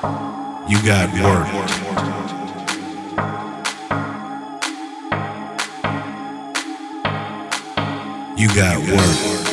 You got work. You got work.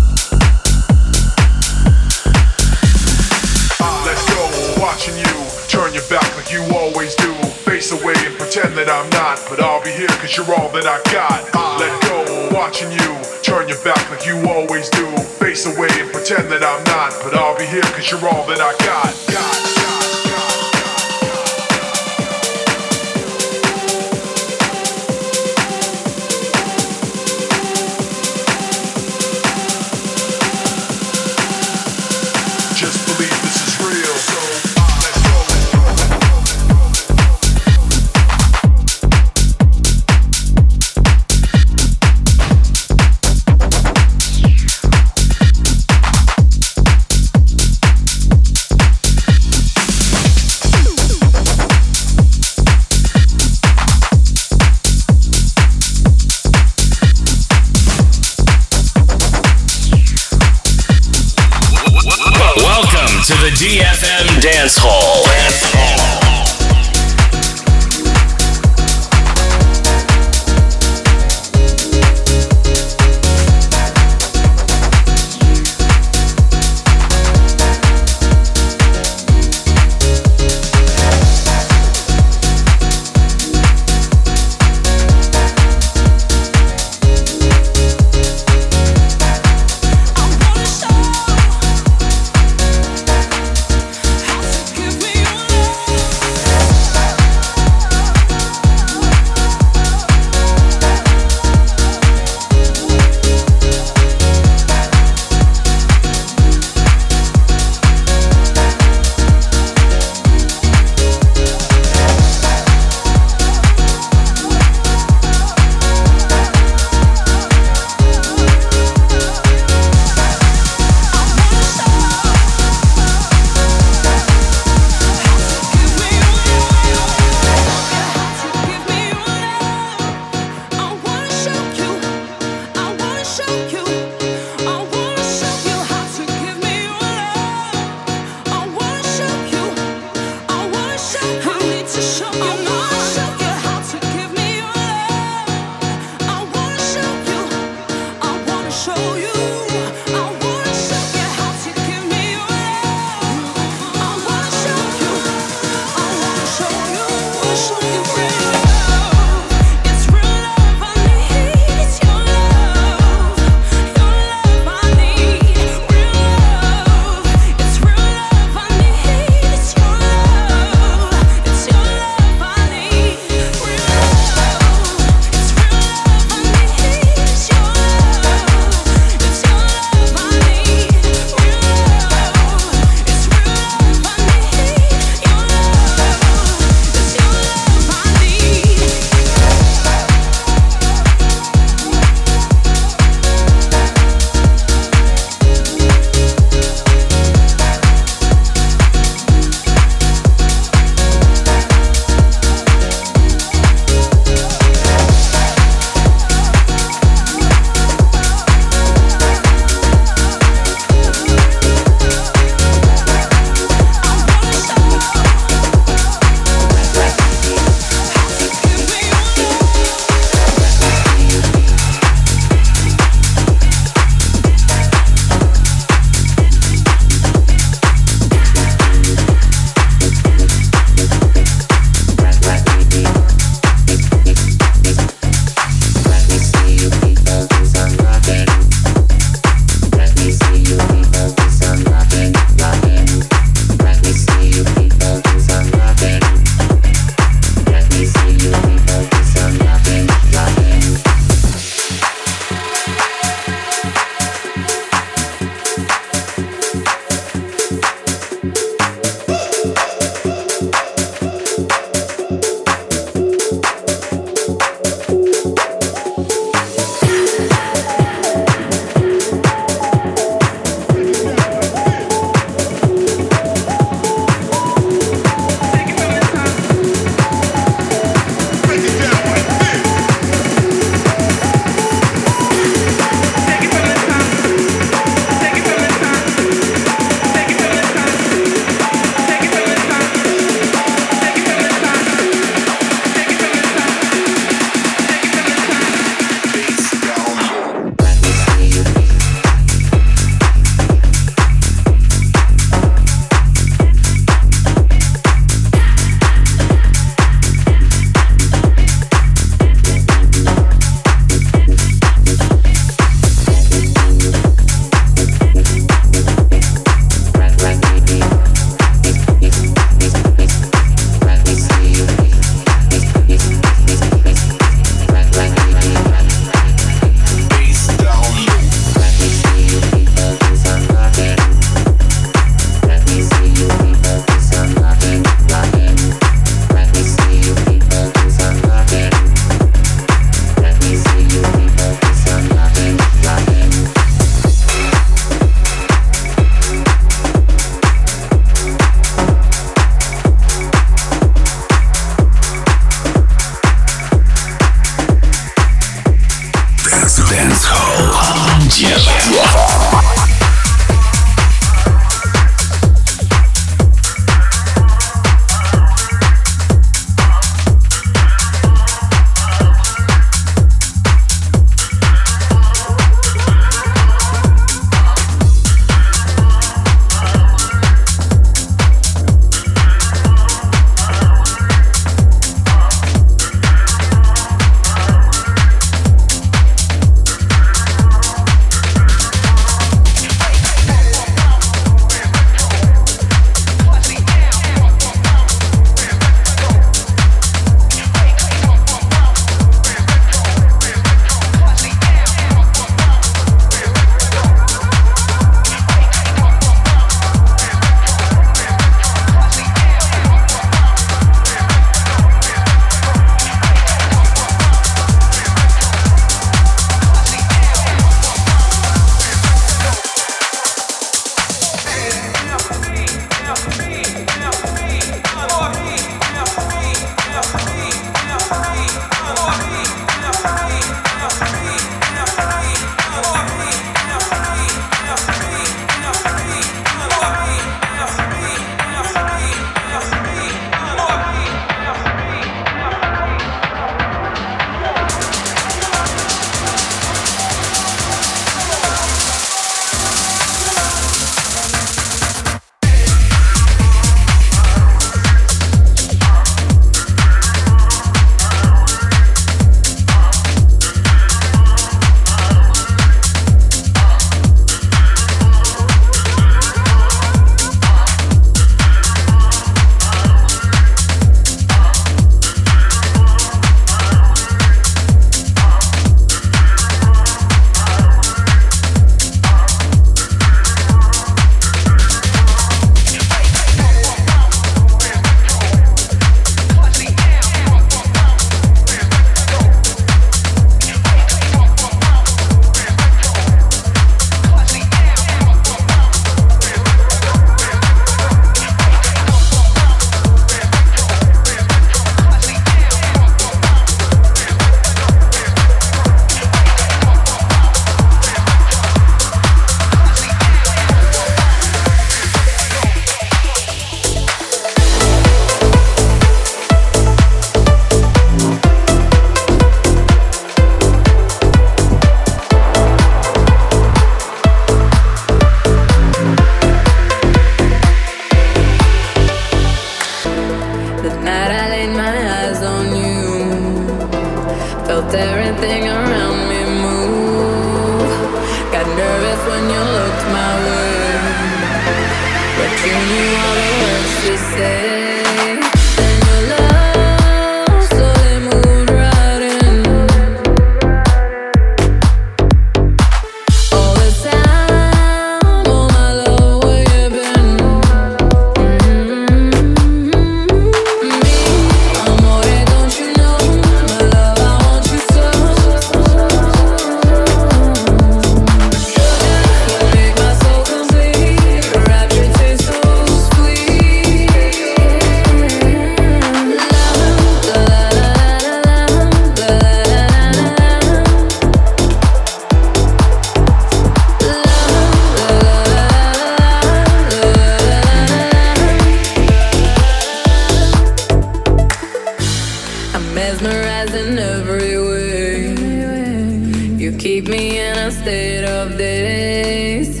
You keep me in a state of daze.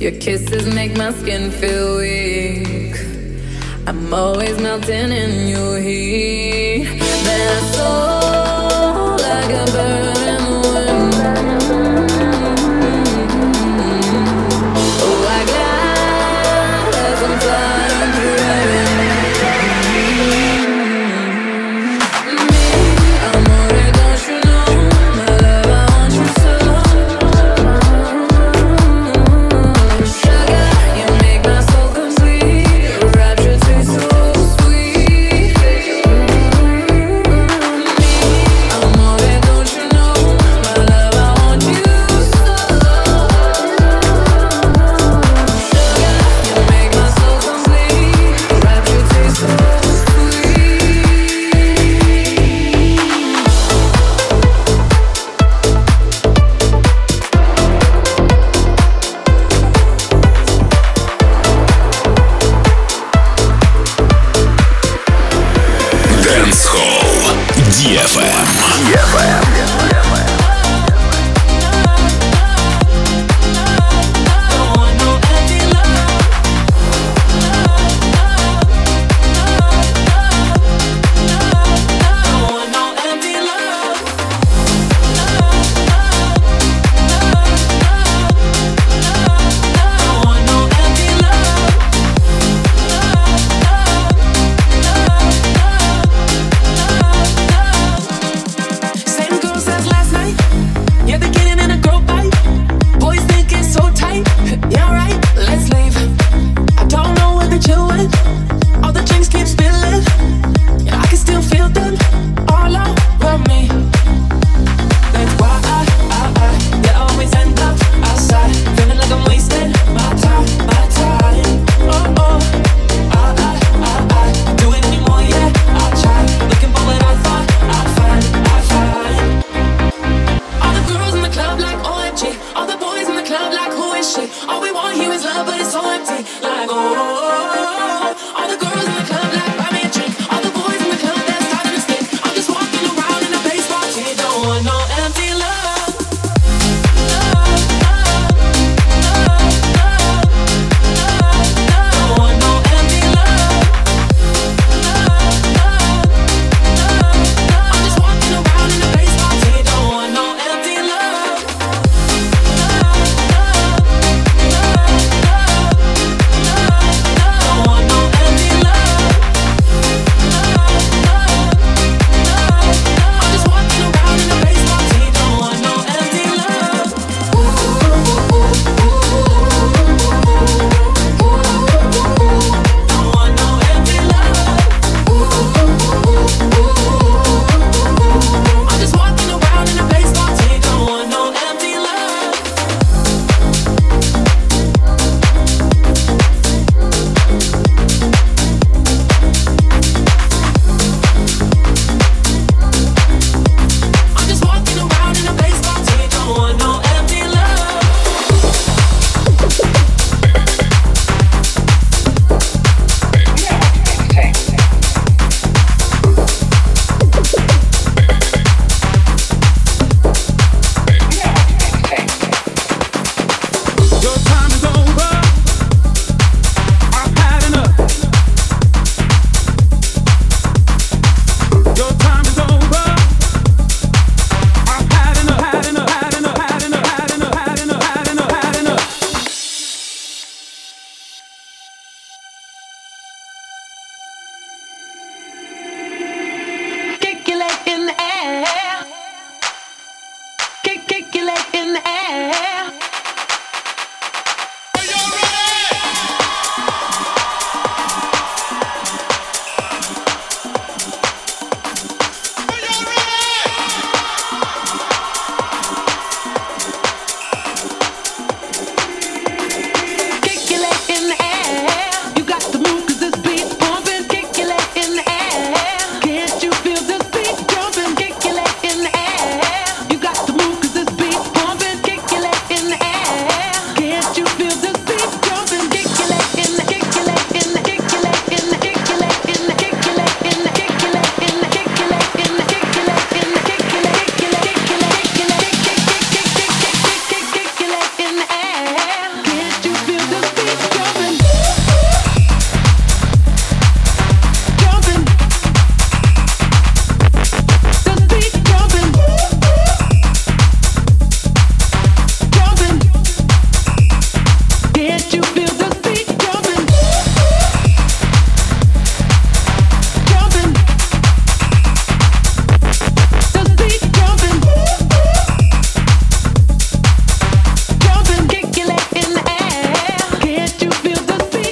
Your kisses make my skin feel weak. I'm always melting in your heat. Then I like a bird in the wind.